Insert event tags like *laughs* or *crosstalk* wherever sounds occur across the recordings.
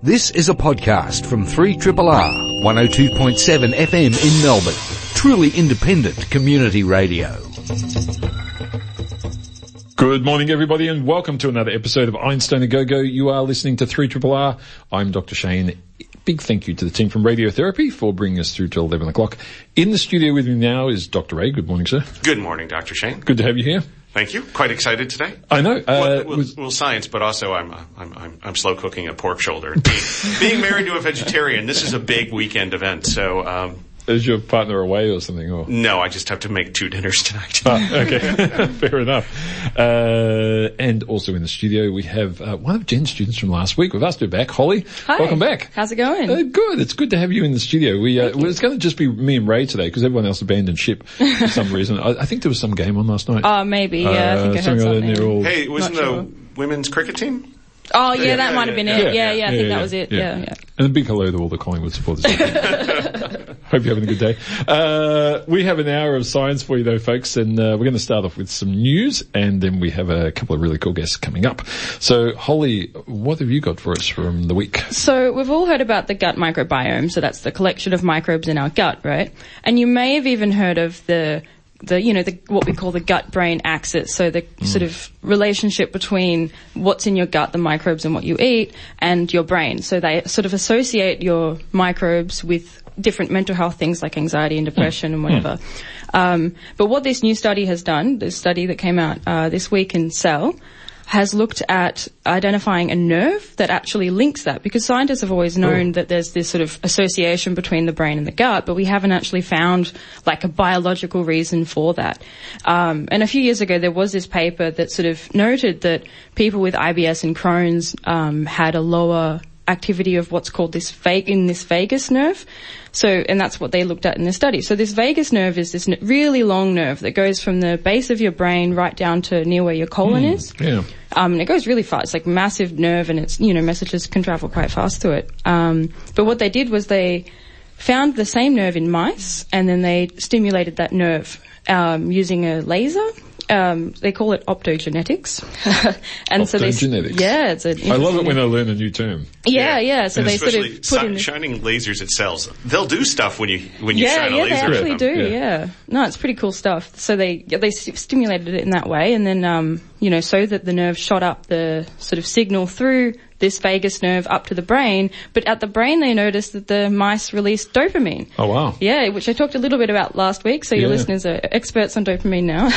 This is a podcast from 3RRR 102.7 FM in Melbourne. Truly independent community radio. Good morning, everybody, and welcome to another episode of Einstein A Go Go. You are listening to 3RRR. I'm Dr. Shane. Big thank you to the team from Radiotherapy for bringing us through till 11 o'clock. In the studio with me now is Dr. Ray. Good morning, sir. Good morning, Dr. Shane. Good to have you here. Thank you. Quite excited today. I know. Uh, well, well, well, science, but also I'm, I'm, I'm, I'm slow cooking a pork shoulder. Being, being married to a vegetarian, this is a big weekend event. So, um, is your partner away or something? Or? no, I just have to make two dinners tonight. Ah, okay, *laughs* fair enough. Uh, and also in the studio we have uh, one of Jen's students from last week. We've asked her back, Holly. Hi. Welcome back. How's it going? Uh, good. It's good to have you in the studio. We uh, well, it's going to just be me and Ray today because everyone else abandoned ship for some reason. *laughs* I, I think there was some game on last night. Oh, maybe. Yeah, I Uh, think I heard something something. all- hey, wasn't Not the sure. women's cricket team? Oh, yeah, that might have been it. yeah, Yeah, yeah, I think that was it. Yeah, yeah. And a big hello to all the Collingwood supporters. *laughs* *laughs* Hope you're having a good day. Uh, we have an hour of science for you though, folks, and uh, we're going to start off with some news, and then we have a couple of really cool guests coming up. So, Holly, what have you got for us from the week? So we've all heard about the gut microbiome. So that's the collection of microbes in our gut, right? And you may have even heard of the the you know the what we call the gut brain axis. So the sort of relationship between what's in your gut the microbes and what you eat and your brain. So they sort of associate your microbes with different mental health things like anxiety and depression and whatever. Um, but what this new study has done this study that came out uh, this week in cell has looked at identifying a nerve that actually links that because scientists have always known that there's this sort of association between the brain and the gut, but we haven't actually found like a biological reason for that. Um, and a few years ago, there was this paper that sort of noted that people with IBS and Crohn's um, had a lower activity of what's called this va- in this vagus nerve. So, and that's what they looked at in the study. So this vagus nerve is this n- really long nerve that goes from the base of your brain right down to near where your colon is. Yeah. Um, and it goes really fast. It's like massive nerve and it's, you know, messages can travel quite fast through it. Um, but what they did was they found the same nerve in mice and then they stimulated that nerve, um, using a laser. Um, they call it optogenetics. *laughs* and so they, s- Optogenetics. yeah, it's a, I love it when I learn a new term. yeah, yeah. So And they sort of put si- in shining lasers at cells. They'll do stuff when you when you yeah, shine a laser. yeah, laser they at actually them. do. Yeah. Yeah. no, it's pretty cool stuff. So they yeah, they st- stimulated it in that way, and then um, you know, so that the nerve shot up the sort of signal through this vagus nerve up to the brain. But at the brain, they noticed that the mice released dopamine. Oh wow. Yeah, which I talked a little bit about last week, so your Yeah. listeners are experts on dopamine now.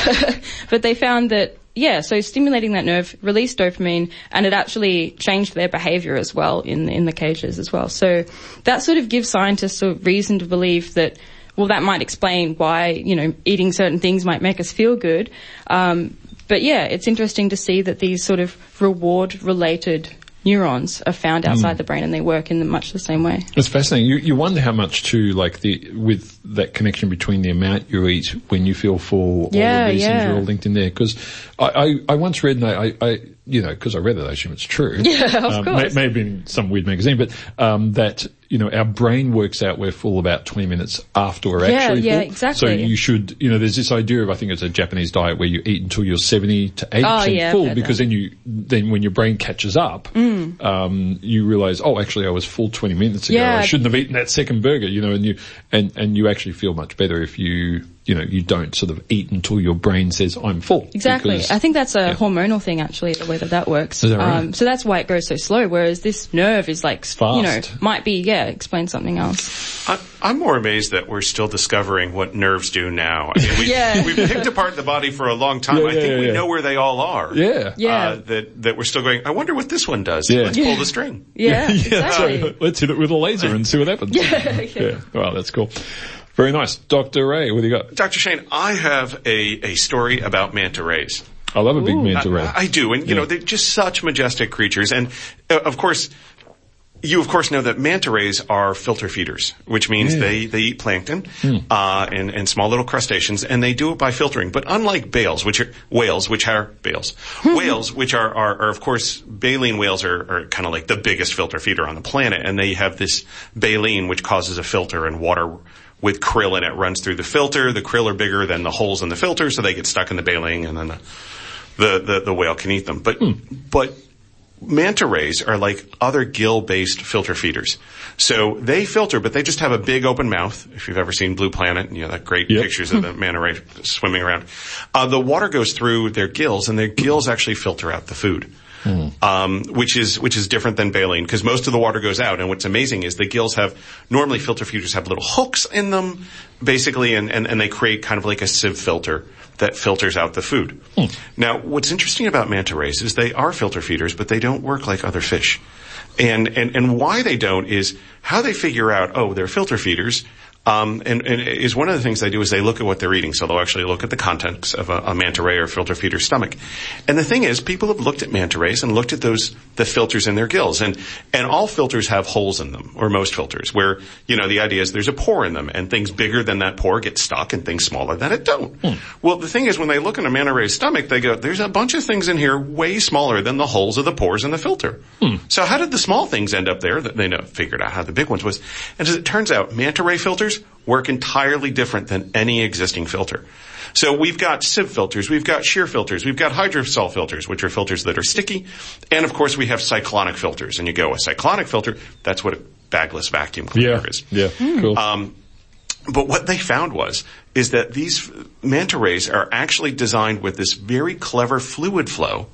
*laughs* but they found that, yeah, so stimulating that nerve released dopamine and it actually changed their behavior as well in, in the cages as well. So that sort of gives scientists a reason to believe that, well, that might explain why, you know, eating certain things might make us feel good. Um, but yeah, it's interesting to see that these sort of reward related neurons are found outside hmm. the brain and they work in much the same way. It's fascinating. You, you wonder how much too, like the with that connection between the amount you eat when you feel full. Yeah, all of these things yeah. are all linked in there. Because I, I, I once read, and I, I you know, because I read it, I assume it's true. *laughs* Yeah, of um, course. May, maybe in some weird magazine, but um, that you know our brain works out we're full about twenty minutes after we're Yeah, actually yeah, full. exactly. So you should, you know, there's this idea of I think it's a Japanese diet where you eat until you're seventy to eighty Oh, percent yeah, full because then you then when your brain catches up, um, you realize, oh, actually, I was full twenty minutes ago. Yeah. I shouldn't have eaten that second burger, you know, and you and and you actually feel much better if you you know you don't sort of eat until your brain says I'm full. Exactly. Because- I think that's a yeah. hormonal thing actually, the way that that works. Is that right? um, so that's why it goes so slow, whereas this nerve is like, s- you know, might be, yeah, explain something else. I, I'm more amazed that we're still discovering what nerves do now. I mean, *laughs* we, Yeah. we've picked apart the body for a long time. Yeah, I think yeah, we yeah. know where they all are. Yeah. Yeah. Uh, that that we're still going. I wonder what this one does. Yeah. Let's pull the *laughs* string. Yeah, *laughs* yeah, exactly. so let's hit it with a laser and see what happens. Yeah, yeah. Wow, that's cool. Very nice. Dr. Ray, what do you got? Dr. Shane, I have a, a story about manta rays. I love a big manta ray. I, I do, and you know they're just such majestic creatures, and uh, of course. You of course know that manta rays are filter feeders, which means they, they eat plankton uh, and, and small little crustaceans, and they do it by filtering. But unlike bales, which are whales, which are bales, whales, which are, are, are of course baleen whales are, are kind of like the biggest filter feeder on the planet, and they have this baleen which causes a filter and water with krill in it runs through the filter. The krill are bigger than the holes in the filter, so they get stuck in the baleen, and then the the, the, the whale can eat them. But but manta rays are like other gill-based filter feeders. So they filter, but they just have a big open mouth. If you've ever seen Blue Planet, you know, that great Yep. pictures of the manta ray swimming around. Uh, the water goes through their gills and their gills actually filter out the food. Um, which is which is different than baleen because most of the water goes out. And what's amazing is the gills have normally filter feeders have little hooks in them, basically, and, and, and they create kind of like a sieve filter that filters out the food. Now, what's interesting about manta rays is they are filter feeders, but they don't work like other fish. And, and, and why they don't is how they figure out, oh, they're filter feeders. Um, and, and is one of the things they do is they look at what they're eating. So they'll actually look at the contents of a, a manta ray or filter feeder stomach. And the thing is, people have looked at manta rays and looked at those, the filters in their gills. And, and all filters have holes in them, or most filters, where, you know, the idea is there's a pore in them and things bigger than that pore get stuck and things smaller than it don't. Well, the thing is when they look in a manta ray's stomach, they go, there's a bunch of things in here way smaller than the holes of the pores in the filter. So how did the small things end up there that they know, figured out how the big ones was? And as it turns out, manta ray filters work entirely different than any existing filter. So we've got sieve filters, we've got shear filters, we've got hydrosol filters, which are filters that are sticky, and of course we have cyclonic filters. And you go, a cyclonic filter, that's what a bagless vacuum cleaner Yeah. is. Yeah. Cool. Um, but what they found was, is that these manta rays are actually designed with this very clever fluid flow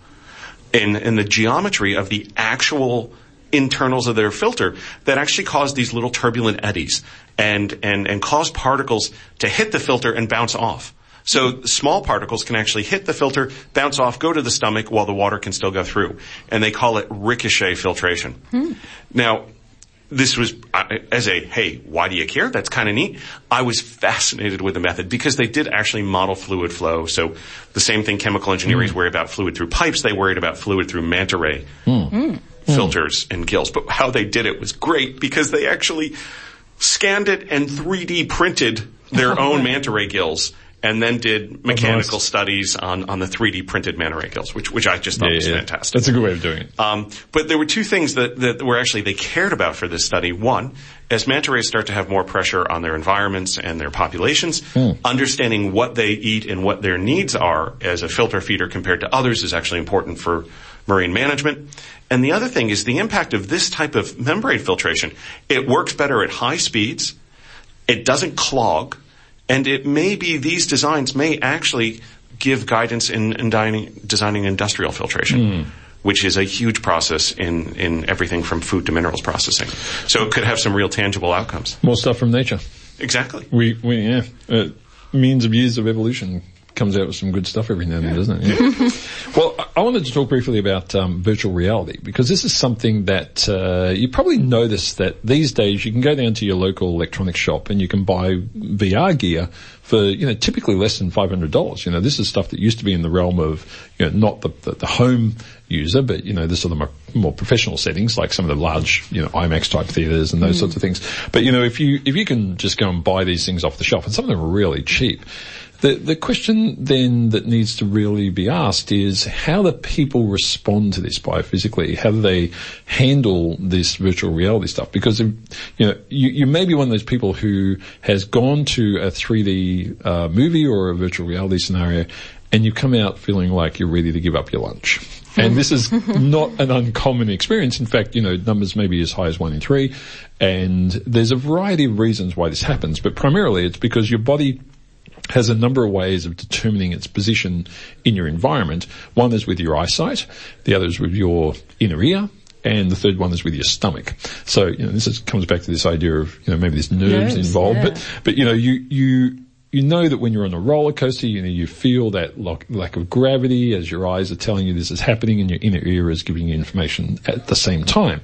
in, in the geometry of the actual internals of their filter that actually cause these little turbulent eddies and, and, and cause particles to hit the filter and bounce off. So small particles can actually hit the filter, bounce off, go to the stomach while the water can still go through. And they call it ricochet filtration. Hmm. Now, this was uh, as a hey why do you care? That's kind of neat. I was fascinated with the method because they did actually model fluid flow. So the same thing chemical engineers hmm. worry about fluid through pipes. They worried about fluid through manta ray hmm. Filters and gills but how they did it was great because they actually scanned it and 3d printed their *laughs* own manta ray gills and then did mechanical nice. studies on, on the 3D printed manta ray gills, which, which I just thought Yeah, was yeah. fantastic. That's a good way of doing it. Um, but there were two things that, that were actually they cared about for this study. One, as manta rays start to have more pressure on their environments and their populations, understanding what they eat and what their needs are as a filter feeder compared to others is actually important for marine management. And the other thing is the impact of this type of membrane filtration. It works better at high speeds. It doesn't clog. And it may be these designs may actually give guidance in, in dining, designing industrial filtration, which is a huge process in, in everything from food to minerals processing. So it could have some real tangible outcomes. More stuff from nature. Exactly. We, we yeah, uh, means of years of evolution comes out with some good stuff every now and then, doesn't it? Yeah. *laughs* well, I- wanted to talk briefly about um, virtual reality because this is something that uh, you probably noticed that these days you can go down to your local electronics shop and you can buy VR gear for you know typically less than five hundred dollars. You know, this is stuff that used to be in the realm of you know not the the, the home user, but you know the sort of more, more professional settings like some of the large you know IMAX type theaters and those sorts of things. But you know if you if you can just go and buy these things off the shelf and some of them are really cheap. The, the question then that needs to really be asked is how do people respond to this biophysically? How do they handle this virtual reality stuff? Because, if, you know, you, you may be one of those people who has gone to a 3D uh, movie or a virtual reality scenario and you come out feeling like you're ready to give up your lunch. *laughs* And this is not an uncommon experience. In fact, you know, numbers may be as high as one in three. And there's a variety of reasons why this happens, but primarily it's because your body has a number of ways of determining its position in your environment. One is with your eyesight, the other is with your inner ear, and the third one is with your stomach. So, you know, this is, comes back to this idea of, you know, maybe there's nerves, Nerves, involved, yeah. but, but you know, you, you, you know that when you're on a roller coaster, you know, you feel that lack, lack of gravity as your eyes are telling you this is happening and your inner ear is giving you information at the same time.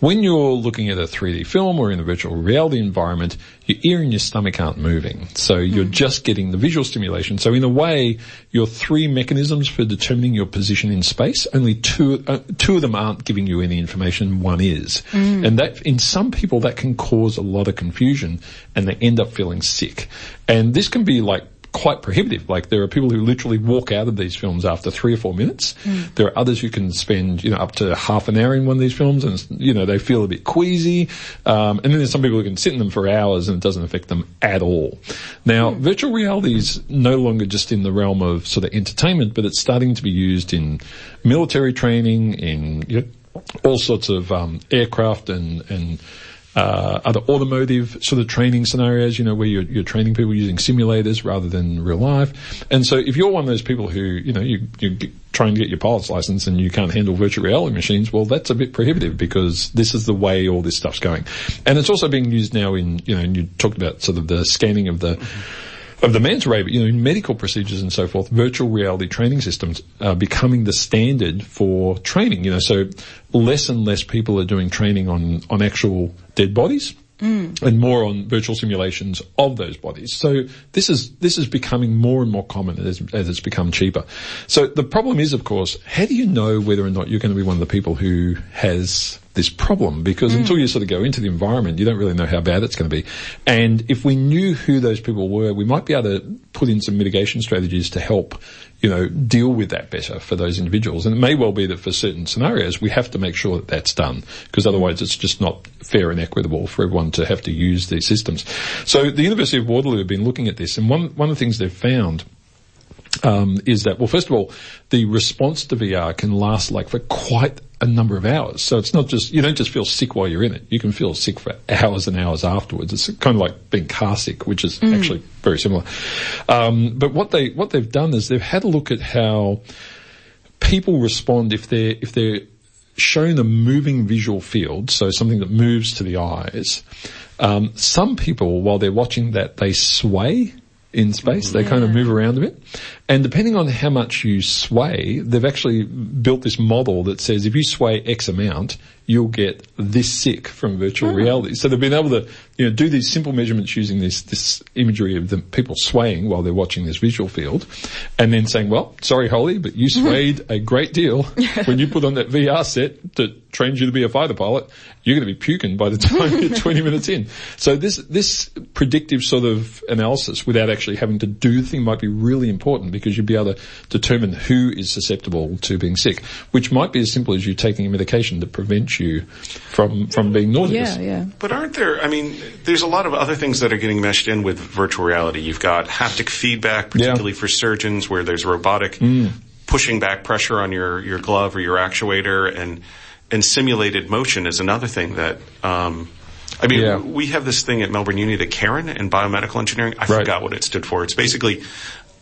When you're looking at a 3D film or in a virtual reality environment, your ear and your stomach aren't moving. So you're just getting the visual stimulation. So in a way, your three mechanisms for determining your position in space, only two, uh, two of them aren't giving you any information, one is. And that, in some people, that can cause a lot of confusion and they end up feeling sick. And this can be like quite prohibitive. Like there are people who literally walk out of these films after three or four minutes. There are others who can spend, you know, up to half an hour in one of these films and, you know, they feel a bit queasy. Um, and then there's some people who can sit in them for hours and it doesn't affect them at all. Now, virtual reality is no longer just in the realm of sort of entertainment, but it's starting to be used in military training, in you know, all sorts of um, aircraft and and uh, other automotive sort of training scenarios, you know, where you're, you're training people using simulators rather than real life. And so if you're one of those people who, you know, you, you're trying to get your pilot's license and you can't handle virtual reality machines, well, that's a bit prohibitive because this is the way all this stuff's going. And it's also being used now in, you know, and you talked about sort of the scanning of the, mm-hmm of the but you know, in medical procedures and so forth, virtual reality training systems are becoming the standard for training. You know, so less and less people are doing training on on actual dead bodies. Mm. And more on virtual simulations of those bodies. So this is this is becoming more and more common as, as it's become cheaper. So the problem is, of course, how do you know whether or not you're going to be one of the people who has this problem because mm. until you sort of go into the environment, you don't really know how bad it's going to be. And if we knew who those people were, we might be able to put in some mitigation strategies to help, you know, deal with that better for those individuals. And it may well be that for certain scenarios, we have to make sure that that's done because otherwise it's just not fair and equitable for everyone to have to use these systems. So the University of Waterloo have been looking at this and one, one of the things they've found um, is that, well, first of all, the response to VR can last like for quite a number of hours. So it's not just, you don't just feel sick while you're in it. You can feel sick for hours and hours afterwards. It's kind of like being car sick, which is mm. actually very similar. Um, but what they, what they've done is they've had a look at how people respond if they're, if they're shown a moving visual field, so something that moves to the eyes. Um, some people, while they're watching that, they sway in space. They kind of move around a bit. And depending on how much you sway, they've actually built this model that says if you sway X amount, you'll get this sick from virtual oh. reality. So they've been able to, you know, do these simple measurements using this, this imagery of the people swaying while they're watching this visual field and then saying, well, sorry, Holly, but you hmm. swayed a great deal *laughs* when you put on that VR set that trains you to be a fighter pilot. You're going to be puking by the time you're *laughs* 20 minutes in. So this, this predictive sort of analysis without actually having to do the thing might be really important because you'd be able to determine who is susceptible to being sick, which might be as simple as you taking a medication to prevent you from, from being nauseous. Yeah, yeah. But aren't there, I mean, there's a lot of other things that are getting meshed in with virtual reality. You've got haptic feedback, particularly yeah. for surgeons where there's robotic mm. pushing back pressure on your, your glove or your actuator and, and simulated motion is another thing that, um, I mean, yeah. we have this thing at Melbourne Uni, the CAREN in biomedical engineering. I right. forgot what it stood for. It's basically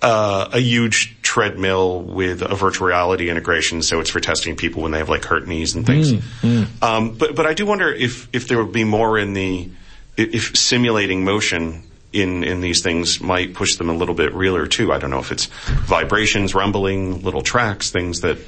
uh, a huge treadmill with a virtual reality integration, so it's for testing people when they have like hurt knees and things. Mm, mm. Um, but but I do wonder if if there would be more in the if simulating motion in in these things might push them a little bit realer too. I don't know if it's vibrations, rumbling, little tracks, things that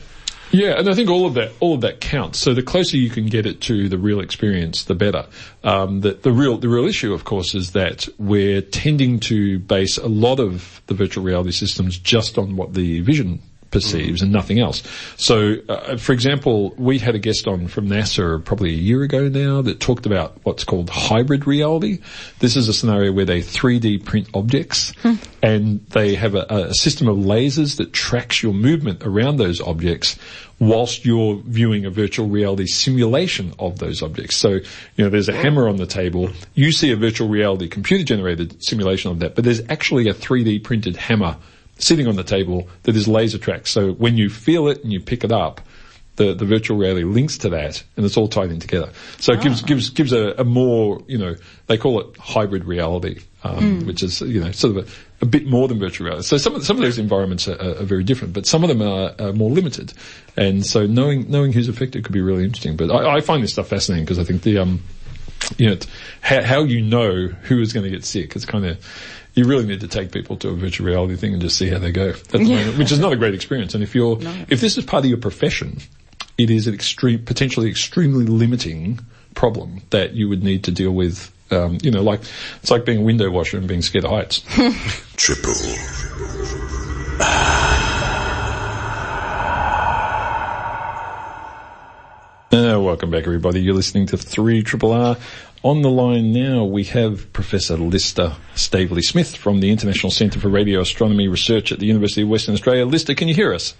yeah, and I think all of that, all of that counts. So the closer you can get it to the real experience, the better. Um, the, the real, the real issue, of course, is that we're tending to base a lot of the virtual reality systems just on what the vision perceives mm. and nothing else. So, uh, for example, we had a guest on from NASA probably a year ago now that talked about what's called hybrid reality. This is a scenario where they 3D print objects mm. and they have a, a system of lasers that tracks your movement around those objects whilst you're viewing a virtual reality simulation of those objects. So, you know, there's a hammer on the table. You see a virtual reality computer generated simulation of that, but there's actually a 3D printed hammer sitting on the table that is laser tracked. So when you feel it and you pick it up, the, the virtual reality links to that and it's all tied in together. So it gives, ah. gives, gives a, a, more, you know, they call it hybrid reality, um, mm. which is, you know, sort of a, a, bit more than virtual reality. So some of, some of those environments are, are, very different, but some of them are, are, more limited. And so knowing, knowing who's affected could be really interesting. But I, I find this stuff fascinating because I think the, um, you know, how, how you know who is going to get sick. It's kind of, you really need to take people to a virtual reality thing and just see how they go at the yeah. moment, which is not a great experience. And if you're, no. if this is part of your profession, it is an extreme, potentially extremely limiting problem that you would need to deal with. Um, you know, like it's like being a window washer and being scared of heights. *laughs* Triple. Uh, welcome back, everybody. You're listening to 3 Triple R. On the line now, we have Professor Lister Staveley Smith from the International Centre for Radio Astronomy Research at the University of Western Australia. Lister, can you hear us?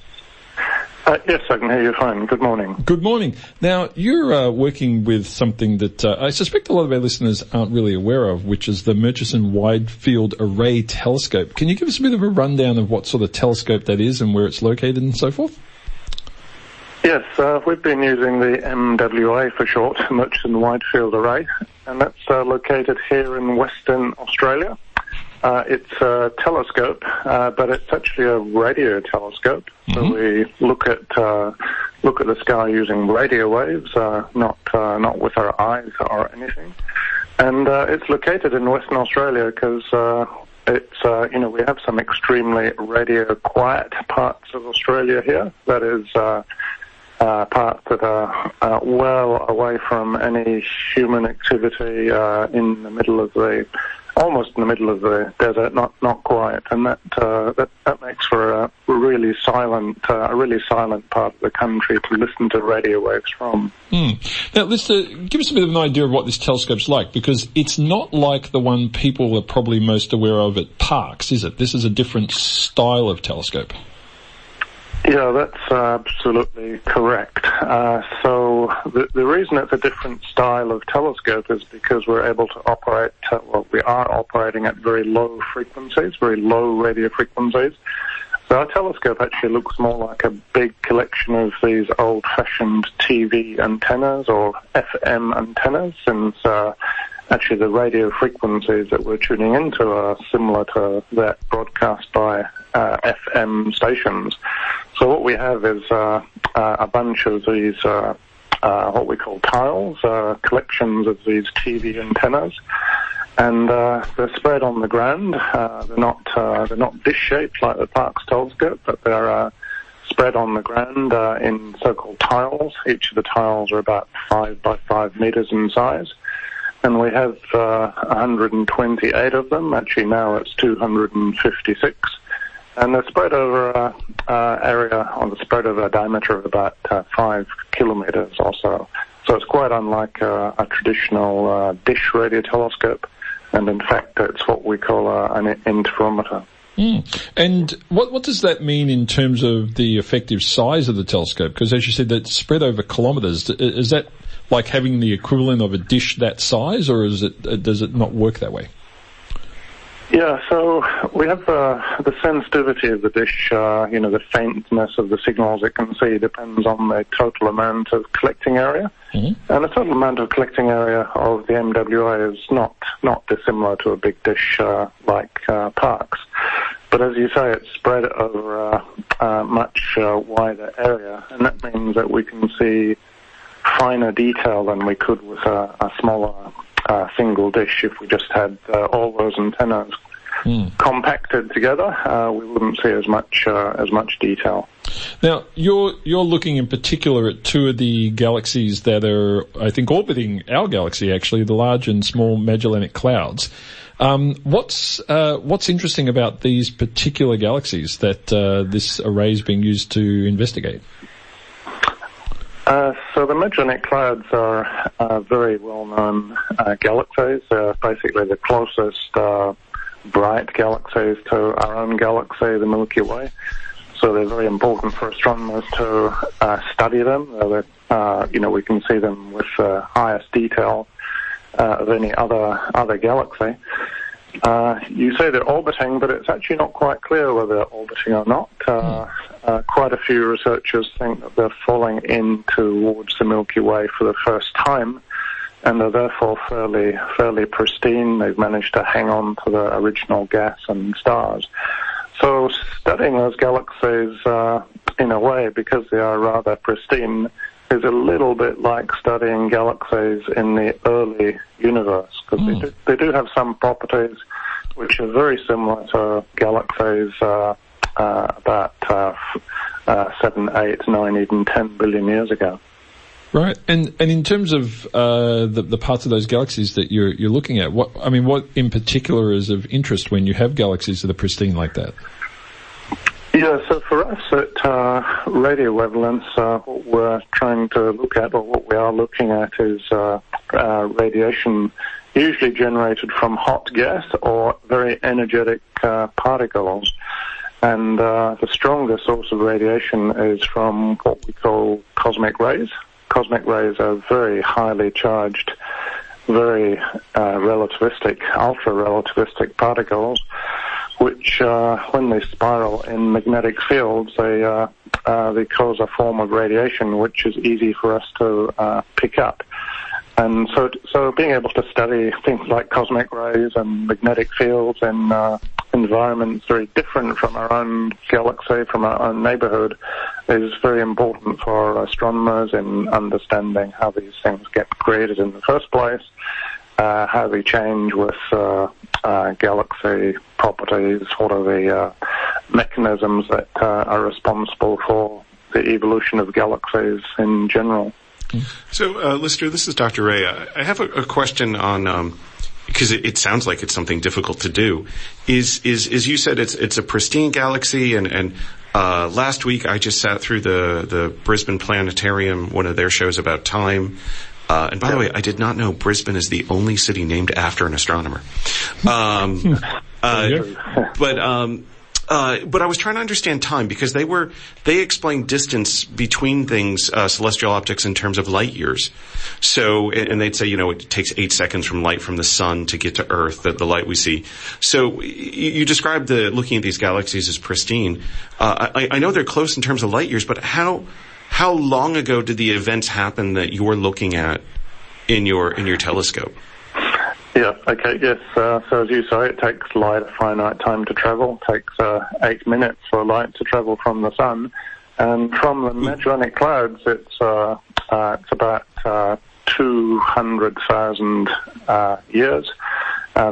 Uh, yes, I can hear you fine. Good morning. Good morning. Now, you're uh, working with something that uh, I suspect a lot of our listeners aren't really aware of, which is the Murchison Wide Field Array Telescope. Can you give us a bit of a rundown of what sort of telescope that is and where it's located and so forth? Yes, uh, we've been using the MWA for short, Murchison Wide Field Array, and that's uh, located here in Western Australia. Uh, it's a telescope, uh, but it's actually a radio telescope. So we look at uh, look at the sky using radio waves, uh, not uh, not with our eyes or anything. And uh, it's located in Western Australia because uh, it's uh, you know we have some extremely radio quiet parts of Australia here. That is. Uh, uh, parts that are uh, well away from any human activity uh, in the middle of the, almost in the middle of the desert, not not quite, and that uh, that, that makes for a really silent, uh, a really silent part of the country to listen to radio waves from. Hmm. Now, Lister, give us a bit of an idea of what this telescope's like, because it's not like the one people are probably most aware of at Parkes, is it? This is a different style of telescope. Yeah, that's uh, absolutely correct. Uh, so the, the reason it's a different style of telescope is because we're able to operate, uh, well, we are operating at very low frequencies, very low radio frequencies. So our telescope actually looks more like a big collection of these old-fashioned TV antennas or FM antennas, since uh, actually the radio frequencies that we're tuning into are similar to that broadcast by uh, FM stations. So what we have is uh, uh, a bunch of these, uh, uh, what we call tiles, uh, collections of these TV antennas, and uh, they're spread on the ground. Uh, they're not they're not dish-shaped like the Parkes telescope, but they're spread on the ground in so-called tiles. Each of the tiles are about five by five meters in size. And we have uh, 128 of them. Actually, now it's 256. And they're spread over a uh, area on the spread of a diameter of about uh, five kilometers or so. So it's quite unlike uh, a traditional uh, dish radio telescope. And in fact, it's what we call uh, an interferometer. Mm. And what what does that mean in terms of the effective size of the telescope? Because as you said, that's spread over kilometres. Is that like having the equivalent of a dish that size, or is it does it not work that way? Yeah, so we have uh, the sensitivity of the dish, uh, you know, the faintness of the signals it can see depends on the total amount of collecting area. Mm-hmm. And the total amount of collecting area of the MWA is not, not dissimilar to a big dish uh, like uh, Parkes. But as you say, it's spread over a uh, uh, much uh, wider area, and that means that we can see finer detail than we could with a, a smaller uh, single dish. If we just had uh, all those antennas Mm. compacted together, uh, we wouldn't see as much uh, as much detail. Now, you're you're looking in particular at two of the galaxies that are, I think, orbiting our galaxy. Actually, the Large and Small Magellanic Clouds. Um, what's uh, what's interesting about these particular galaxies that uh, this array is being used to investigate? Uh, so the Magellanic Clouds are uh, very well-known uh, galaxies. They're basically the closest uh, bright galaxies to our own galaxy, the Milky Way. So they're very important for astronomers to uh, study them. Uh, uh, you know, we can see them with the highest detail of any other other galaxy. Uh, you say they're orbiting, but it's actually not quite clear whether they're orbiting or not. Uh, uh, quite a few researchers think that they're falling in towards the Milky Way for the first time, and they're therefore fairly fairly pristine. They've managed to hang on to the original gas and stars. So studying those galaxies, uh, in a way, because they are rather pristine, is a little bit like studying galaxies in the early universe because they, do, they do have some properties which are very similar to galaxies uh, uh, about uh, uh, seven, eight, nine, even ten billion years ago. Right, and and in terms of uh, the the parts of those galaxies that you're you're looking at, what I mean, what in particular is of interest when you have galaxies that are pristine like that? Yeah, so for us at uh, Radio Wavelengths, uh, what we're trying to look at, or what we are looking at, is uh, uh, radiation usually generated from hot gas or very energetic uh, particles. And uh, the strongest source of radiation is from what we call cosmic rays. Cosmic rays are very highly charged, very relativistic, ultra relativistic particles which, uh, when they spiral in magnetic fields, they uh, uh, they cause a form of radiation which is easy for us to uh, pick up. And so, so being able to study things like cosmic rays and magnetic fields in uh, environments very different from our own galaxy, from our own neighborhood, is very important for astronomers in understanding how these things get created in the first place, uh, how they change with uh, uh, galaxy properties, what are the uh, mechanisms that uh, are responsible for the evolution of galaxies in general. So, uh, Lister, this is Dr. Ray. I have a, a question on. Um, because it, it, sounds like it's something difficult to do. Is is as you said, it's it's a pristine galaxy, and and uh, last week I just sat through the the Brisbane Planetarium, one of their shows about time. Uh, and by the way, I did not know Brisbane is the only city named after an astronomer. Um, uh, but um, uh, but I was trying to understand time because they were they explained distance between things, uh, celestial objects, in terms of light years. So, and they'd say, you know, it takes eight seconds from light from the sun to get to Earth, the, the light we see. So, you, you described the looking at these galaxies as pristine. Uh, I, I know they're close in terms of light years, but how how long ago did the events happen that you're looking at in your in your telescope? Yeah, okay, yes. Uh, so as you say, it takes light a finite time to travel. It takes uh, eight minutes for light to travel from the sun. And from the Magellanic Clouds, it's, uh, uh it's about uh, 200,000 uh, years.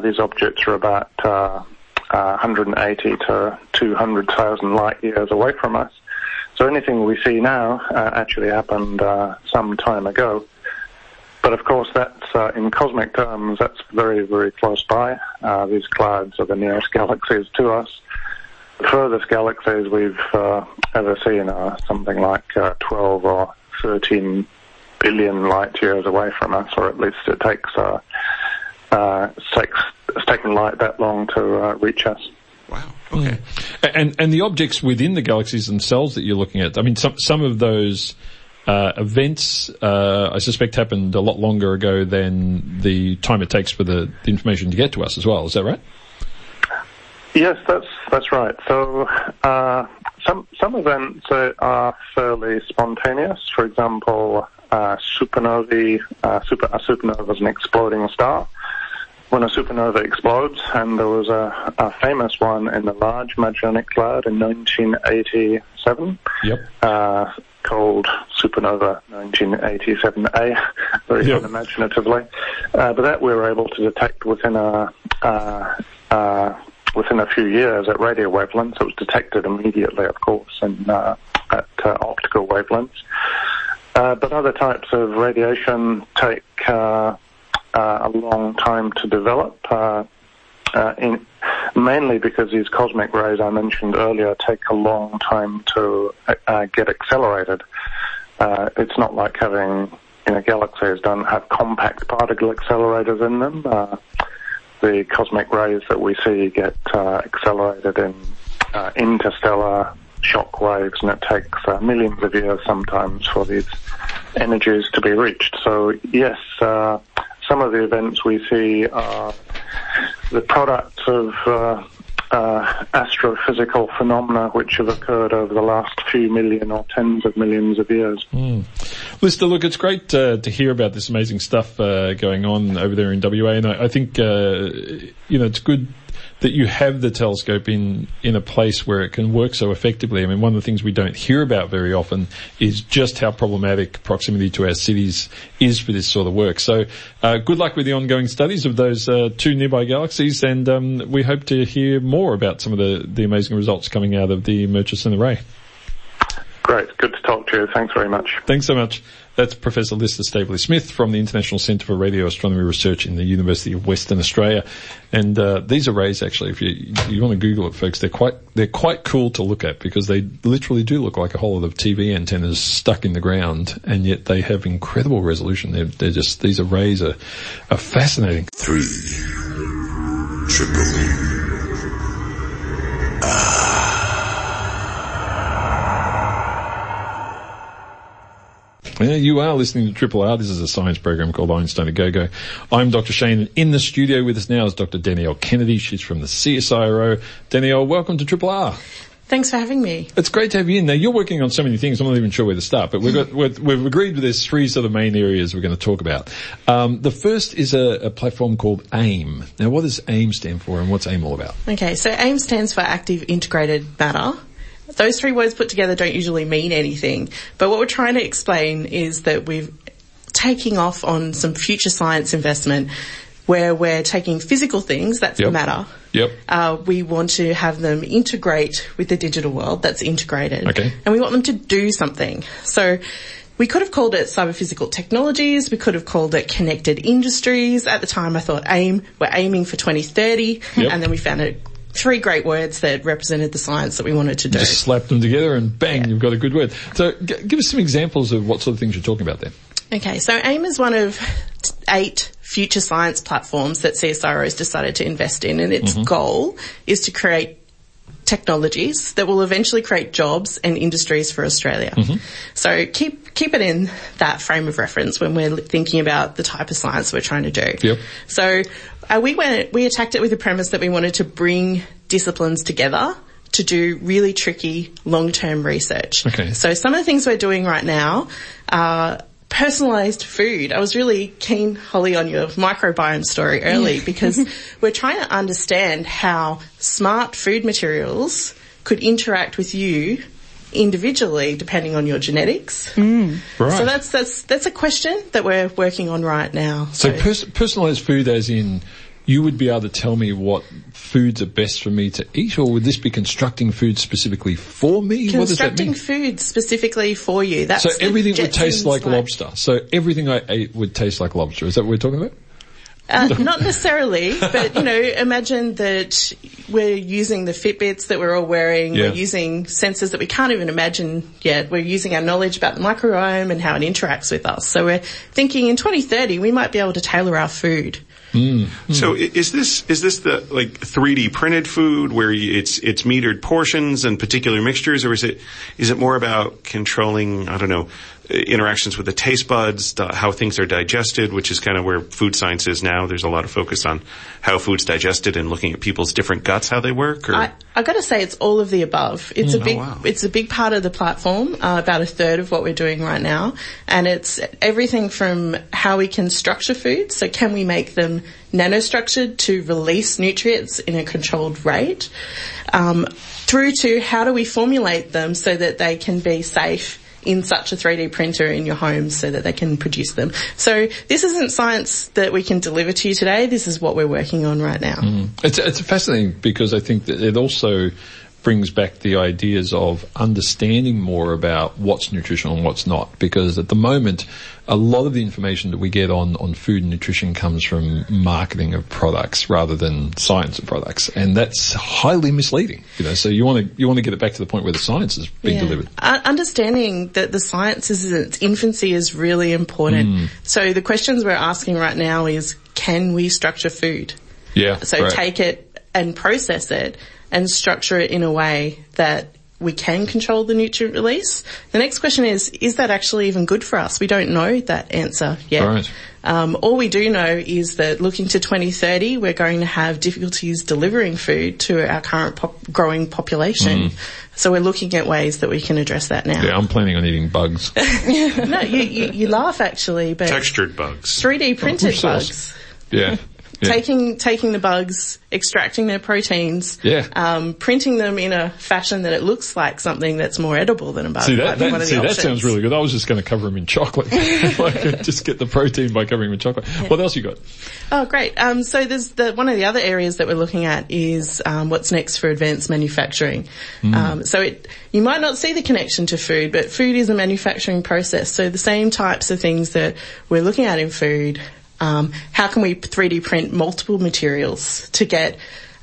these objects are about 180 to 200,000 light years away from us. So anything we see now actually happened some time ago. But of course, that's uh, in cosmic terms, that's very, very close by. Uh, these clouds are the nearest *laughs* galaxies to us. The furthest galaxies we've uh, ever seen are something like uh, 12 or 13 billion light years away from us, or at least it takes uh, uh, takes it's taken light that long to reach us. Wow. Okay. Mm. And and the objects within the galaxies themselves that you're looking at. I mean, some some of those uh, events, uh, I suspect, happened a lot longer ago than the time it takes for the, the, information to get to us as well. Is that right? Yes, that's that's right. So uh, some some events are fairly spontaneous. For example, uh, supernovae. Uh, super, a supernova is an exploding star. When a supernova explodes, and there was a, a famous one in the Large Magellanic Cloud in 1987. Yep. Uh, called Supernova 1987A, very yep. unimaginatively. Uh, but that we were able to detect within a uh, uh, within a few years at radio wavelengths. It was detected immediately, of course, and uh, at uh, optical wavelengths. Uh, but other types of radiation take a long time to develop. in, mainly because these cosmic rays I mentioned earlier take a long time to uh, get accelerated. Uh, it's not like having you know, galaxies don't have compact particle accelerators in them. Uh, the cosmic rays that we see get uh, accelerated in uh, interstellar shock waves, and it takes uh, millions of years sometimes for these energies to be reached. So yes, some of the events we see are the product of uh, uh, astrophysical phenomena which have occurred over the last few million or tens of millions of years. Mm. Lister, look, it's great uh, to hear about this amazing stuff uh, going on over there in WA, and I, I think uh, you know it's good that you have the telescope in, in a place where it can work so effectively. I mean, one of the things we don't hear about very often is just how problematic proximity to our cities is for this sort of work. So, uh, good luck with the ongoing studies of those uh, two nearby galaxies, and um, we hope to hear more about some of the, the amazing results coming out of the Murchison Array. Great. Good to talk to you. Thanks very much. Thanks so much. That's Professor Lister Staveley Smith from the International Centre for Radio Astronomy Research in the University of Western Australia. And uh, these arrays, actually, if you you want to Google it, folks, they're quite they're quite cool to look at because they literally do look like a whole lot of TV antennas stuck in the ground, and yet they have incredible resolution. They're, they're just these arrays are are fascinating. Three triple. Yeah, you are listening to Triple R. This is a science program called Einstein a Go-Go. I'm Dr. Shane. and In the studio with us now is Dr. Danielle Kennedy. She's from the CSIRO. Danielle, welcome to Triple R. Thanks for having me. It's great to have you in. Now you're working on so many things. I'm not even sure where to start, but we've got we've, we've agreed with there's three sort of main areas we're going to talk about. Um, the first is a, a, platform called AIM. Now, what does AIM stand for, and what's AIM all about? Okay, so AIM stands for Active Integrated Matter. Those three words put together don't usually mean anything, but what we're trying to explain is that we're taking off on some future science investment where we're taking physical things, that's Yep. the matter. Yep. Uh, we want to have them integrate with the digital world, that's integrated. Okay. And we want them to do something. So we could have called it cyber-physical technologies, we could have called it connected industries. At the time I thought AIM, we're aiming for 2030, Yep. and then we found it three great words that represented the science that we wanted to do. Just slap them together and bang, you've got a good word. So g- give us some examples of what sort of things you're talking about there. Okay, so AIM is one of eight future science platforms that CSIRO has decided to invest in and its mm-hmm. goal is to create technologies that will eventually create jobs and industries for Australia. Mm-hmm. So keep, keep it in that frame of reference when we're thinking about the type of science we're trying to do. Yep. So uh, we went, we attacked it with the premise that we wanted to bring disciplines together to do really tricky long-term research. Okay. So some of the things we're doing right now are personalized food. I was really keen, Holly, on your microbiome story early because *laughs* we're trying to understand how smart food materials could interact with you individually depending on your genetics. Right. So that's, that's, that's a question that we're working on right now. So pers- personalised food as in you would be able to tell me what foods are best for me to eat or would this be constructing food specifically for me? What does that constructing food specifically for you. That's So everything would taste Jetsons like lobster. So everything I ate would taste like lobster. Is that what we're talking about? Uh, not necessarily, but you know, imagine that we're using the Fitbits that we're all wearing. Yeah. We're using sensors that we can't even imagine yet. We're using our knowledge about the microbiome and how it interacts with us. So we're thinking in 2030 we might be able to tailor our food. Mm. So is this is this the like 3D printed food where it's it's metered portions and particular mixtures, or is it is it more about controlling I don't know interactions with the taste buds, the, how things are digested, which is kind of where food science is now. There's a lot of focus on how food's digested and looking at people's different guts, how they work. Or I, I got to say, it's all of the above. It's a big, wow. it's a big part of the platform. Uh, about a third of what we're doing right now, and it's everything from how we can structure food. So, can we make them nanostructured to release nutrients in a controlled rate, um, through to how do we formulate them so that they can be safe in such a 3D printer in your home so that they can produce them. So this isn't science that we can deliver to you today. This is what we're working on right now. Mm. It's, it's fascinating because I think that it also brings back the ideas of understanding more about what's nutritional and what's not. Because at the moment, a lot of the information that we get on, on food and nutrition comes from marketing of products rather than science of products. And that's highly misleading, you know, so you want to, you want to get it back to the point where the science is being Yeah. delivered. Uh, understanding that the science is in its infancy is really important. So the questions we're asking right now is, can we structure food? Yeah. So right. take it and process it and structure it in a way that we can control the nutrient release. The next question is, is that actually even good for us? We don't know that answer yet. Right. Um, all we do know is that looking to 2030, we're going to have difficulties delivering food to our current pop- growing population. So we're looking at ways that we can address that now. Yeah, I'm planning on eating bugs. *laughs* No, you, you, you laugh actually, but textured bugs. 3D printed Of course. bugs. Yeah. *laughs* yeah. Taking taking the bugs, extracting their proteins, Yeah. um, printing them in a fashion that it looks like something that's more edible than a bug. See that, that, see, that sounds really good. I was just going to cover them in chocolate. *laughs* *laughs* like, just get the protein by covering them in chocolate. What else you got? Oh, great. Um, so there's the one of the other areas that we're looking at is um, what's next for advanced manufacturing. Um, so it, you might not see the connection to food, but food is a manufacturing process. So the same types of things that we're looking at in food. Um, how can we 3D print multiple materials to get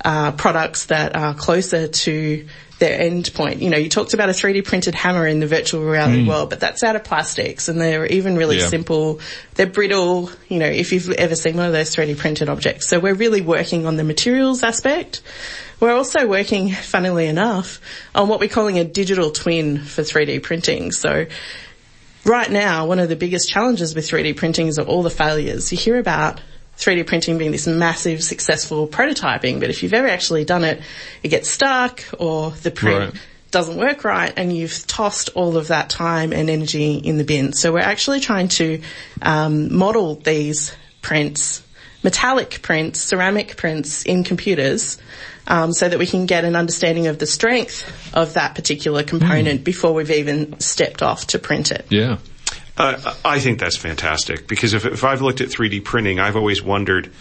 uh, products that are closer to their end point? You know, you talked about a 3D printed hammer in the virtual reality world, but that's out of plastics, and they're even really Yeah. simple. They're brittle. You know, if you've ever seen one of those 3D printed objects, so we're really working on the materials aspect. We're also working, funnily enough, on what we're calling a digital twin for 3D printing. So right now, one of the biggest challenges with 3D printing is all the failures. You hear about 3D printing being this massive successful prototyping, but if you've ever actually done it, it gets stuck or the print Right. doesn't work right and you've tossed all of that time and energy in the bin. So we're actually trying to um, model these prints, metallic prints, ceramic prints in computers um, so that we can get an understanding of the strength of that particular component before we've even stepped off to print it. Yeah. Uh, I think that's fantastic because if, if I've looked at 3D printing, I've always wondered,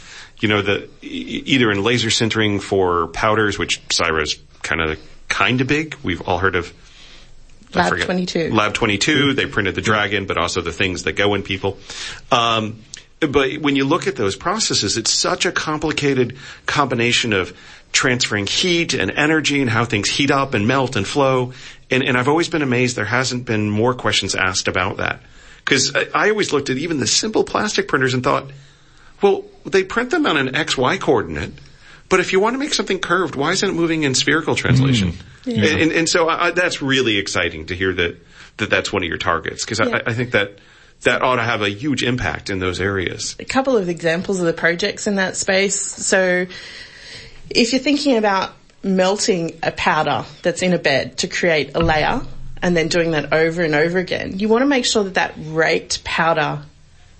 you know, the either in laser sintering for powders, which CSIRO's kind of kind of big. We've all heard of I Lab forget. 22. Lab 22. They printed the dragon, but also the things that go in people. Um, but when you look at those processes, it's such a complicated combination of transferring heat and energy and how things heat up and melt and flow. And, and I've always been amazed there hasn't been more questions asked about that. Because I, I always looked at even the simple plastic printers and thought, well, they print them on an XY coordinate. But if you want to make something curved, why isn't it moving in spherical translation? Mm. And, and, and so I, I, that's really exciting to hear that, that that's one of your targets. Because Yeah. I, I think that that ought to have a huge impact in those areas. a couple of examples of the projects in that space. So if you're thinking about melting a powder that's in a bed to create a layer and then doing that over and over again, you want to make sure that that raked powder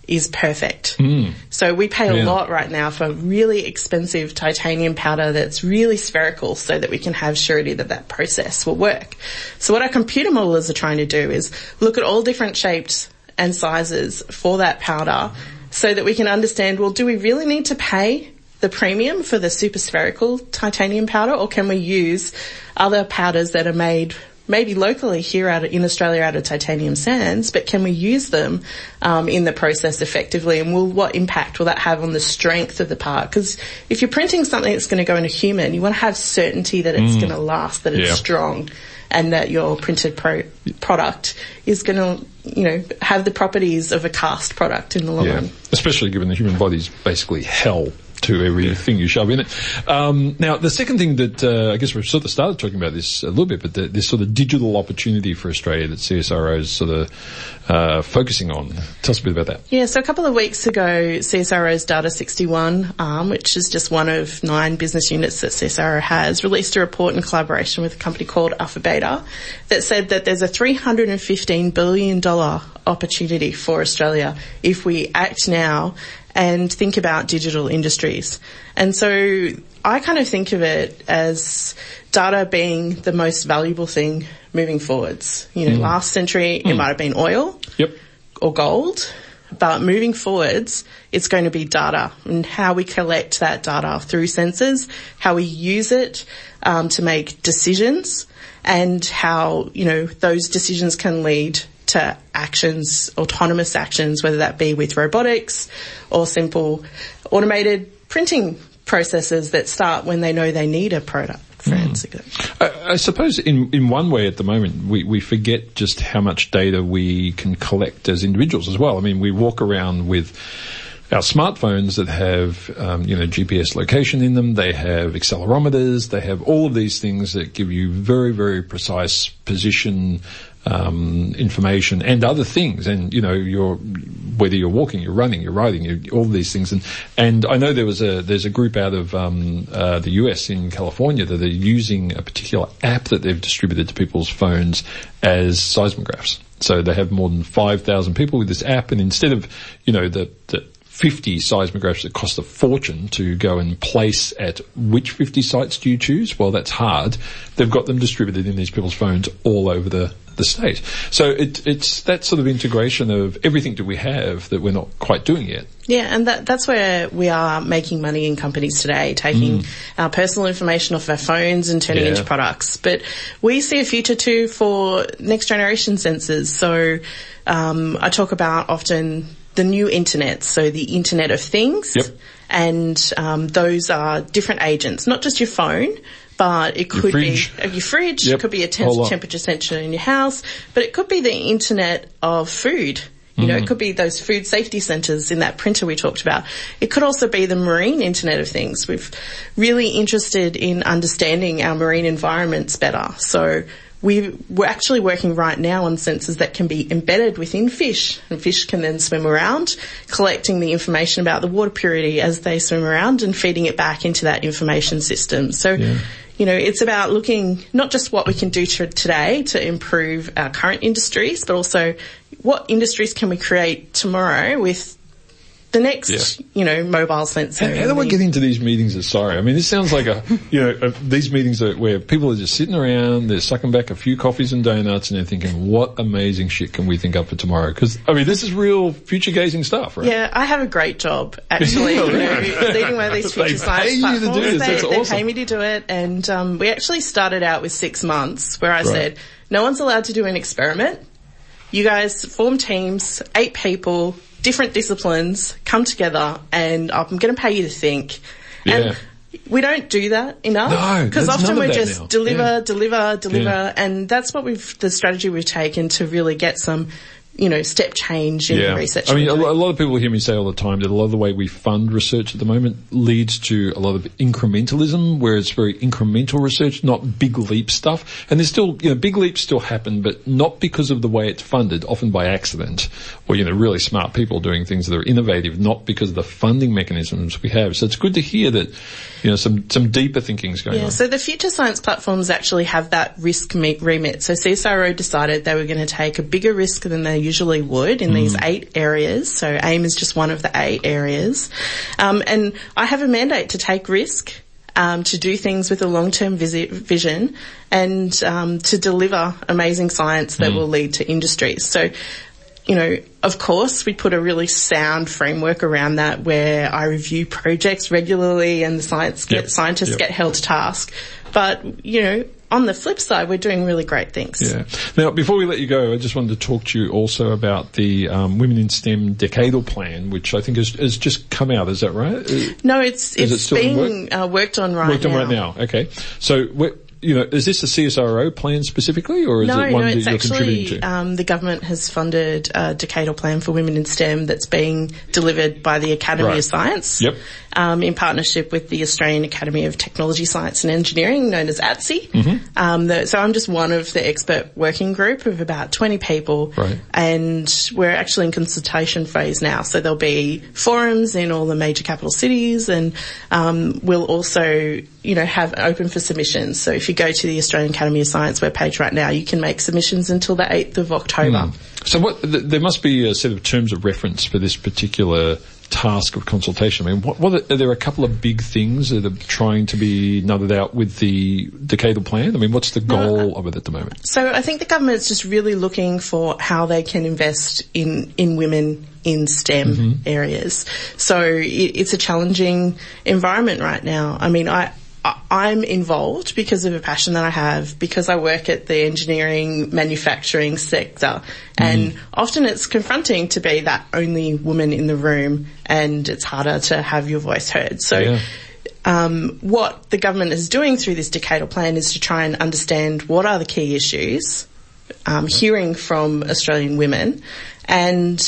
is perfect. Hmm. So we pay a Yeah. lot right now for really expensive titanium powder that's really spherical so that we can have surety that that process will work. So what our computer modelers are trying to do is look at all different shapes and sizes for that powder so that we can understand, well, do we really need to pay the premium for the super spherical titanium powder or can we use other powders that are made maybe locally here out of, in Australia out of titanium sands, but can we use them um, in the process effectively? And will what impact will that have on the strength of the part? Because if you're printing something that's going to go in a human, you want to have certainty that it's going to last, that it's Yeah. strong, and that your printed pro- product is going to, you know, have the properties of a cast product in the long Yeah. run. Especially given the human body is basically hell to everything you shove in it. Um, now, the second thing that uh, I guess we've sort of started talking about this a little bit, but the, this sort of digital opportunity for Australia that CSIRO is sort of uh, focusing on. Tell us a bit about that. Yeah, so a couple of weeks ago, CSIRO's Data 61 arm, which is just one of nine business units that CSIRO has, released a report in collaboration with a company called Alpha Beta that said that there's a $315 billion opportunity for Australia if we act now and think about digital industries. And so I kind of think of it as data being the most valuable thing moving forwards. You know, last century it might have been oil Yep. or gold. But moving forwards, it's going to be data and how we collect that data through sensors, how we use it um, to make decisions, and how you know those decisions can lead to actions, autonomous actions, whether that be with robotics or simple automated printing processes that start when they know they need a product. Instance. I, I suppose in, in one way at the moment we, we forget just how much data we can collect as individuals as well. I mean, we walk around with our smartphones that have, um, you know, GPS location in them. They have accelerometers. They have all of these things that give you very, very precise position, um, information and other things. And, you know, you're, whether you're walking, you're running, you're riding, you're, all these things. And, and I know there was a, there's a group out of, um, uh, the US in California that are using a particular app that they've distributed to people's phones as seismographs. So they have more than 5,000 people with this app and instead of, you know, the, the 50 seismographs that cost a fortune to go and place at which 50 sites do you choose? Well, that's hard. They've got them distributed in these people's phones all over the, the state. So it, it's that sort of integration of everything that we have that we're not quite doing yet. Yeah, and that, that's where we are making money in companies today, taking our personal information off our phones and turning Yeah. into products. But we see a future too for next generation sensors. So um, I talk about often the new internet, so the Internet of Things. Yep. And um, those are different agents, not just your phone, but it could fridge. be your fridge, Yep. it could be a temp- temperature sensor in your house, but it could be the Internet of food. You know, it could be those food safety centers in that printer we talked about. It could also be the marine internet of things. We're really interested in understanding our marine environments better. So we, we're actually working right now on sensors that can be embedded within fish, and fish can then swim around, collecting the information about the water purity as they swim around and feeding it back into that information system. So, you know, it's about looking not just what we can do to today to improve our current industries, but also what industries can we create tomorrow with the next, Yeah. you know, mobile sensor. How, how do I get into these meetings at CSIRO? I mean, this sounds like a, *laughs* you know, uh, these meetings are where people are just sitting around, they're sucking back a few coffees and donuts and they're thinking, what amazing shit can we think up for tomorrow? Cause, I mean, this is real future gazing stuff, right? Yeah, I have a great job *laughs* actually. you know, leading one of these *laughs* They future science pay you to do platforms. this, They, that's they awesome. pay me to do it, and um, we actually started out with six months, where I Right. said, no one's allowed to do an experiment. You guys form teams, eight people, different disciplines, come together, and I'm going to pay you to think. Yeah. And we don't do that enough No, because often none of we're that just now. deliver, Yeah. deliver, deliver, Yeah. and that's what we've the strategy we've taken to really get some, you know, step change in the research. I mean, a, a lot of people hear me say all the time that a lot of the way we fund research at the moment leads to a lot of incrementalism, where it's very incremental research, not big leap stuff. And there's still, you know, big leaps still happen, but not because of the way it's funded, often by accident, or, you know, really smart people doing things that are innovative, not because of the funding mechanisms we have. So it's good to hear that, you know, some, some deeper thinking's going Yeah, on. so the future science platforms actually have that risk remit. So CSIRO decided they were going to take a bigger risk than they usually would in these eight areas. So AIM is just one of the eight areas. Um, and I have a mandate to take risk. Um, to do things with a long-term visi- vision and um, to deliver amazing science that will lead to industries. So, you know, of course, we put a really sound framework around that where I review projects regularly and the science get, Yep. scientists Yep. get held to task. But, you know, on the flip side, we're doing really great things. Yeah. Now, before we let you go, I just wanted to talk to you also about the um, Women in STEM Decadal Plan, which I think has, has just come out. Is that right? Uh, No, it's Is it it's in being uh, worked on right Worked now. Worked on right now. Okay. So, you know, is this a CSIRO plan specifically, or is No, it one no, that you're contributing actually to? um, the government has funded a decadal plan for women in STEM that's being delivered by the Academy Right. of Science. Yep. Um, in partnership with the Australian Academy of Technology, Science and Engineering, known as ATSE. Mm-hmm. Um, the, so I'm just one of the expert working group of about 20 people, Right. and we're actually in consultation phase now. So there'll be forums in all the major capital cities, and um, we'll also, you know, have open for submissions. So if you go to the Australian Academy of Science webpage right now, you can make submissions until the 8th of October. So, what th- there must be a set of terms of reference for this particular task of consultation. I mean, what, what are, are there a couple of big things that are trying to be nutted out with the decadal plan? I mean, what's the goal uh, of it at the moment? So I think the government is just really looking for how they can invest in, in women in STEM mm-hmm. areas. So it, it's a challenging environment right now. I mean, I- I'm involved because of a passion that I have, because I work at the engineering manufacturing sector. And often it's confronting to be that only woman in the room and it's harder to have your voice heard. So Yeah. um, what the government is doing through this decadal plan is to try and understand what are the key issues, um, hearing from Australian women, and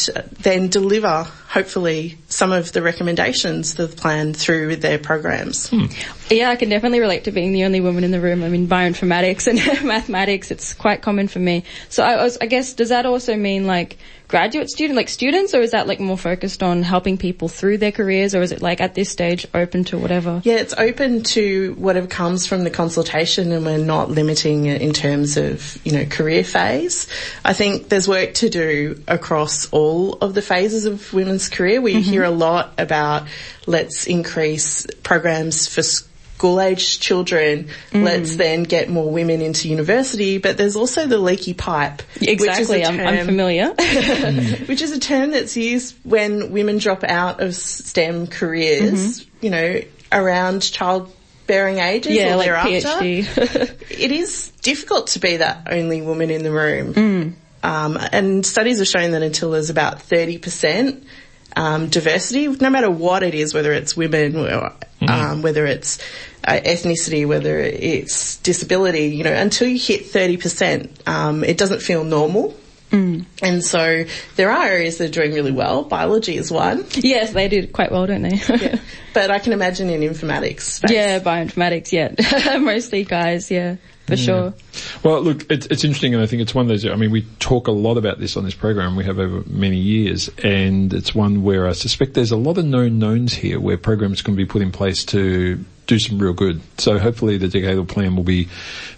then deliver, hopefully, some of the recommendations of the plan through their programs. Hmm. Yeah, I can definitely relate to being the only woman in the room. I mean, bioinformatics and *laughs* mathematics, it's quite common for me. So I, was, I guess, does that also mean like graduate student, like students, or is that like more focused on helping people through their careers, or is it like at this stage open to whatever? Yeah, it's open to whatever comes from the consultation and we're not limiting it in terms of, you know, career phase. I think there's work to do across all of the phases of women's career. We hear a lot about let's increase programs for school aged children, let's then get more women into university, but there's also the leaky pipe. which is a Exactly, I'm, I'm familiar. *laughs* which is a term that's used when women drop out of STEM careers, Mm-hmm. you know, around childbearing ages yeah, or like thereafter. PhD. *laughs* It is difficult to be that only woman in the room. Mm. Um, and studies have shown that until there's about 30% um, diversity, no matter what it is, whether it's women, or, um, whether it's uh, ethnicity, whether it's disability, you know, until you hit 30%, um, it doesn't feel normal. And so there are areas that are doing really well. Biology is one, yes, they do quite well, don't they? *laughs* but I can imagine in informatics. Space. yeah, bioinformatics, yeah. *laughs* Mostly guys, yeah. For sure. Well, look, it's, it's interesting, and I think it's one of those. I mean, we talk a lot about this on this program. We have over many years, and it's one where I suspect there's a lot of known knowns here, where programs can be put in place to do some real good. So hopefully, the decadal plan will be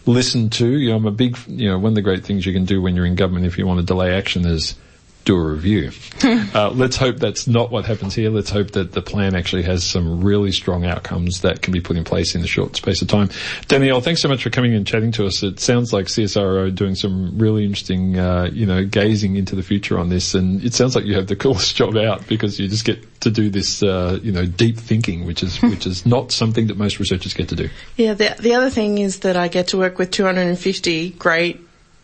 listened to. You know, I'm a big, you know, one of the great things you can do when you're in government if you want to delay action is do a review. *laughs* uh, let's hope that's not what happens here. Let's hope that the plan actually has some really strong outcomes that can be put in place in a short space of time. Danielle, thanks so much for coming and chatting to us. It sounds like CSIRO doing some really interesting, uh, you know, gazing into the future on this, and it sounds like you have the *laughs* coolest job out because you just get to do this, uh, you know, deep thinking, which is which is not something that most researchers get to do. Yeah, the, the other thing is that I get to work with 250 great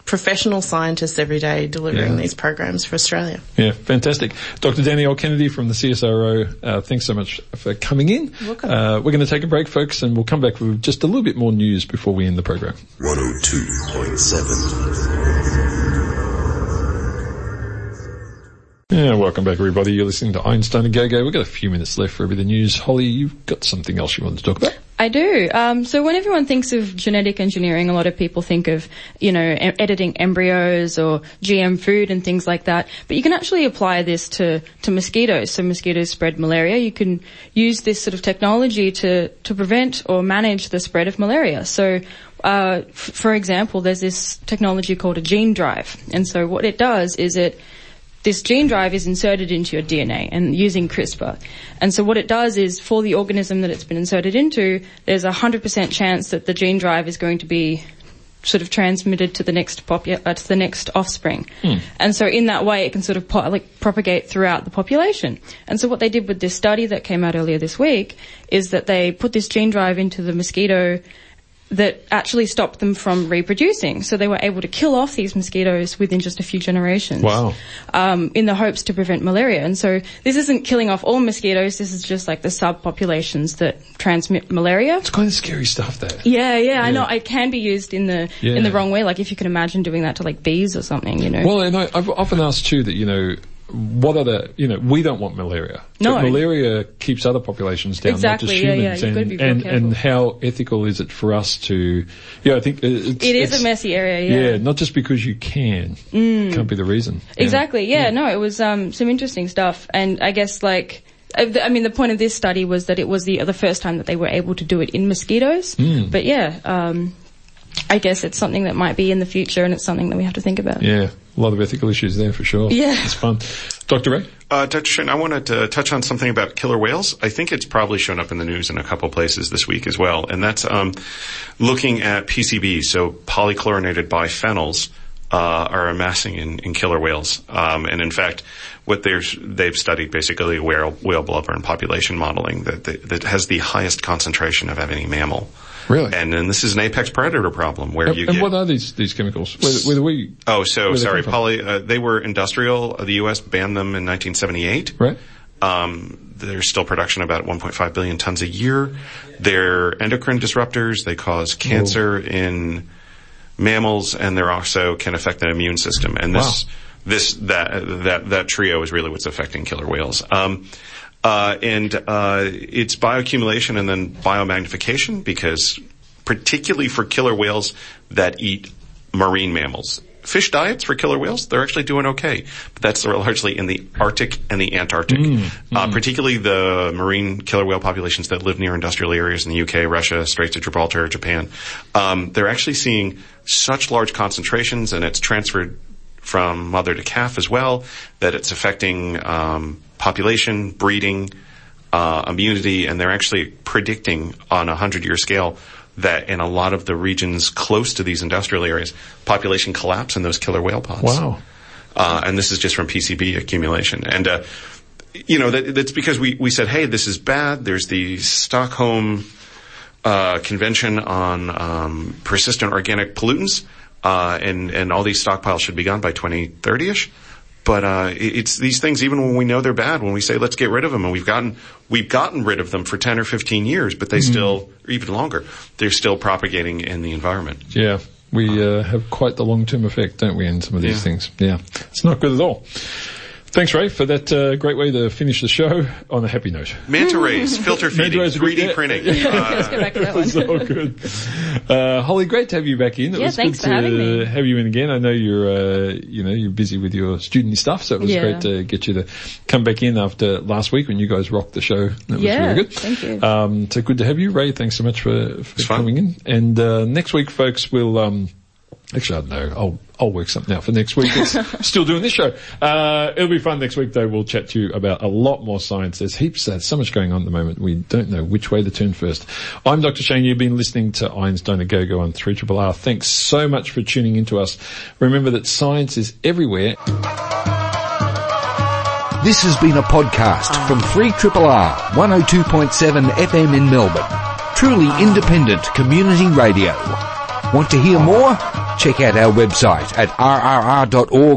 professional scientists every day delivering Yeah. these programs for Australia. Yeah, fantastic. Dr. Danielle Kennedy from the CSIRO, uh, thanks so much for coming in. Welcome. Uh, we're going to take a break, folks, and we'll come back with just a little bit more news before we end the program. 102.7. Yeah, welcome back, everybody. You're listening to Einstein a Go-Go. We've got a few minutes left for a bit of news. Holly, you've got something else you want to talk about? I do. Um, so when everyone thinks of genetic engineering, a lot of people think of, you know, e- editing embryos or GM food and things like that. But you can actually apply this to, to mosquitoes. So mosquitoes spread malaria. You can use this sort of technology to, to prevent or manage the spread of malaria. So, uh, f- for example, there's this technology called a gene drive. And so what it does is it this gene drive is inserted into your DNA and using CRISPR. And so what it does is for the organism that it's been inserted into, there's a 100% chance that the gene drive is going to be sort of transmitted to the next popu- uh, to the next offspring. And so in that way it can sort of po- like propagate throughout the population. And so what they did with this study that came out earlier this week is that they put this gene drive into the mosquito that actually stopped them from reproducing. So they were able to kill off these mosquitoes within just a few generations. Wow. Um, in the hopes to prevent malaria. And so this isn't killing off all mosquitoes. This is just like the subpopulations that transmit malaria. It's kind of scary stuff, that. Yeah, yeah, I know. It can be used in the in the wrong way. Like if you can imagine doing that to like bees or something, you know. Well, and I, I've often asked too that, you know, what are the, you know, we don't want malaria. No. But malaria keeps other populations down, Exactly, not just yeah, yeah, humans. and, and, and how ethical is it for us to, yeah, I think it's, it is it's- a messy area. Yeah. Yeah, not just because you can. Can't be the reason. Yeah. Exactly. Yeah. No, it was um, some interesting stuff, and I guess like. uh, I mean, the point of this study was that it was the the first time that they were able to do it in mosquitoes. But yeah, um, I guess it's something that might be in the future, and it's something that we have to think about. Yeah, a lot of ethical issues there for sure. Yeah. It's fun. Dr. Ray? Uh, Dr. Shane, I wanted to touch on something about killer whales. I think it's probably shown up in the news in a couple places this week as well, and that's um, looking at PCBs, so polychlorinated biphenyls, uh, are amassing in, in killer whales. Um, and in fact, what they're, they've studied basically whale, whale blubber and population modeling that, that, that has the highest concentration of any mammal. Really? And then this is an apex predator problem where And, you and get what are these, these chemicals? Where, where do we, Oh, so they sorry. come? Poly, uh, they were industrial. The U.S. banned them in 1978. right? Um, there's still production about 1.5 billion tons a year. They're endocrine disruptors. They cause cancer in mammals, and they're also can affect the immune system. And this, Wow. this, that, that, that trio is really what's affecting killer whales. Um, uh, and uh, it's bioaccumulation and then biomagnification because particularly for killer whales that eat marine mammals. Fish diets for killer whales, they're actually doing okay. But that's largely in the Arctic and the Antarctic. Uh, particularly the marine killer whale populations that live near industrial areas in the UK, Russia, Straits of Gibraltar, Japan. Um, they're actually seeing such large concentrations and it's transferred from mother to calf as well, that it's affecting um, population, breeding, uh, immunity, and they're actually predicting on a hundred-year scale that in a lot of the regions close to these industrial areas, population collapse in those killer whale pods. Wow. Uh, and this is just from PCB accumulation. And, uh, you know, that, that's because we, we said, hey, this is bad. There's the Stockholm uh, Convention on um, Persistent Organic Pollutants, uh, and, and all these stockpiles should be gone by 2030-ish. But uh, it's these things, even when we know they're bad, when we say let's get rid of them, and we've gotten we've gotten rid of them for ten or fifteen years, but they still, or even longer, they're still propagating in the environment. Yeah. We uh, have quite the long-term effect, don't we, in some of these Yeah. things? Yeah. It's not good at all. Thanks, Ray, for that uh, great way to finish the show on a happy note. Manta rays, filter feeding, rays are good, 3D yeah. printing. *laughs* Let's go back to that one. It's all good. Uh, Holly, great to have you back in. It Yeah, was thanks good for having to me. have you in again. I know you're, uh, you know, you're busy with your student stuff, so it was Yeah. great to get you to come back in after last week when you guys rocked the show. That was really good. thank you. Um, so good to have you, Ray. Thanks so much for, for fun. coming in. And uh, next week, folks, we'll. Um, Actually, I don't know. I'll, I'll work something out for next week. It's *laughs* still doing this show. Uh, it'll be fun next week though. We'll chat to you about a lot more science. There's heaps, there's so much going on at the moment. We don't know which way to turn first. I'm Dr. Shane. You've been listening to Einstein a Go-Go on 3 R. Thanks so much for tuning into us. Remember that science is everywhere. This has been a podcast from 3RR 102.7 FM in Melbourne. Truly independent community radio. Want to hear more? Check out our website at rrr.org.au.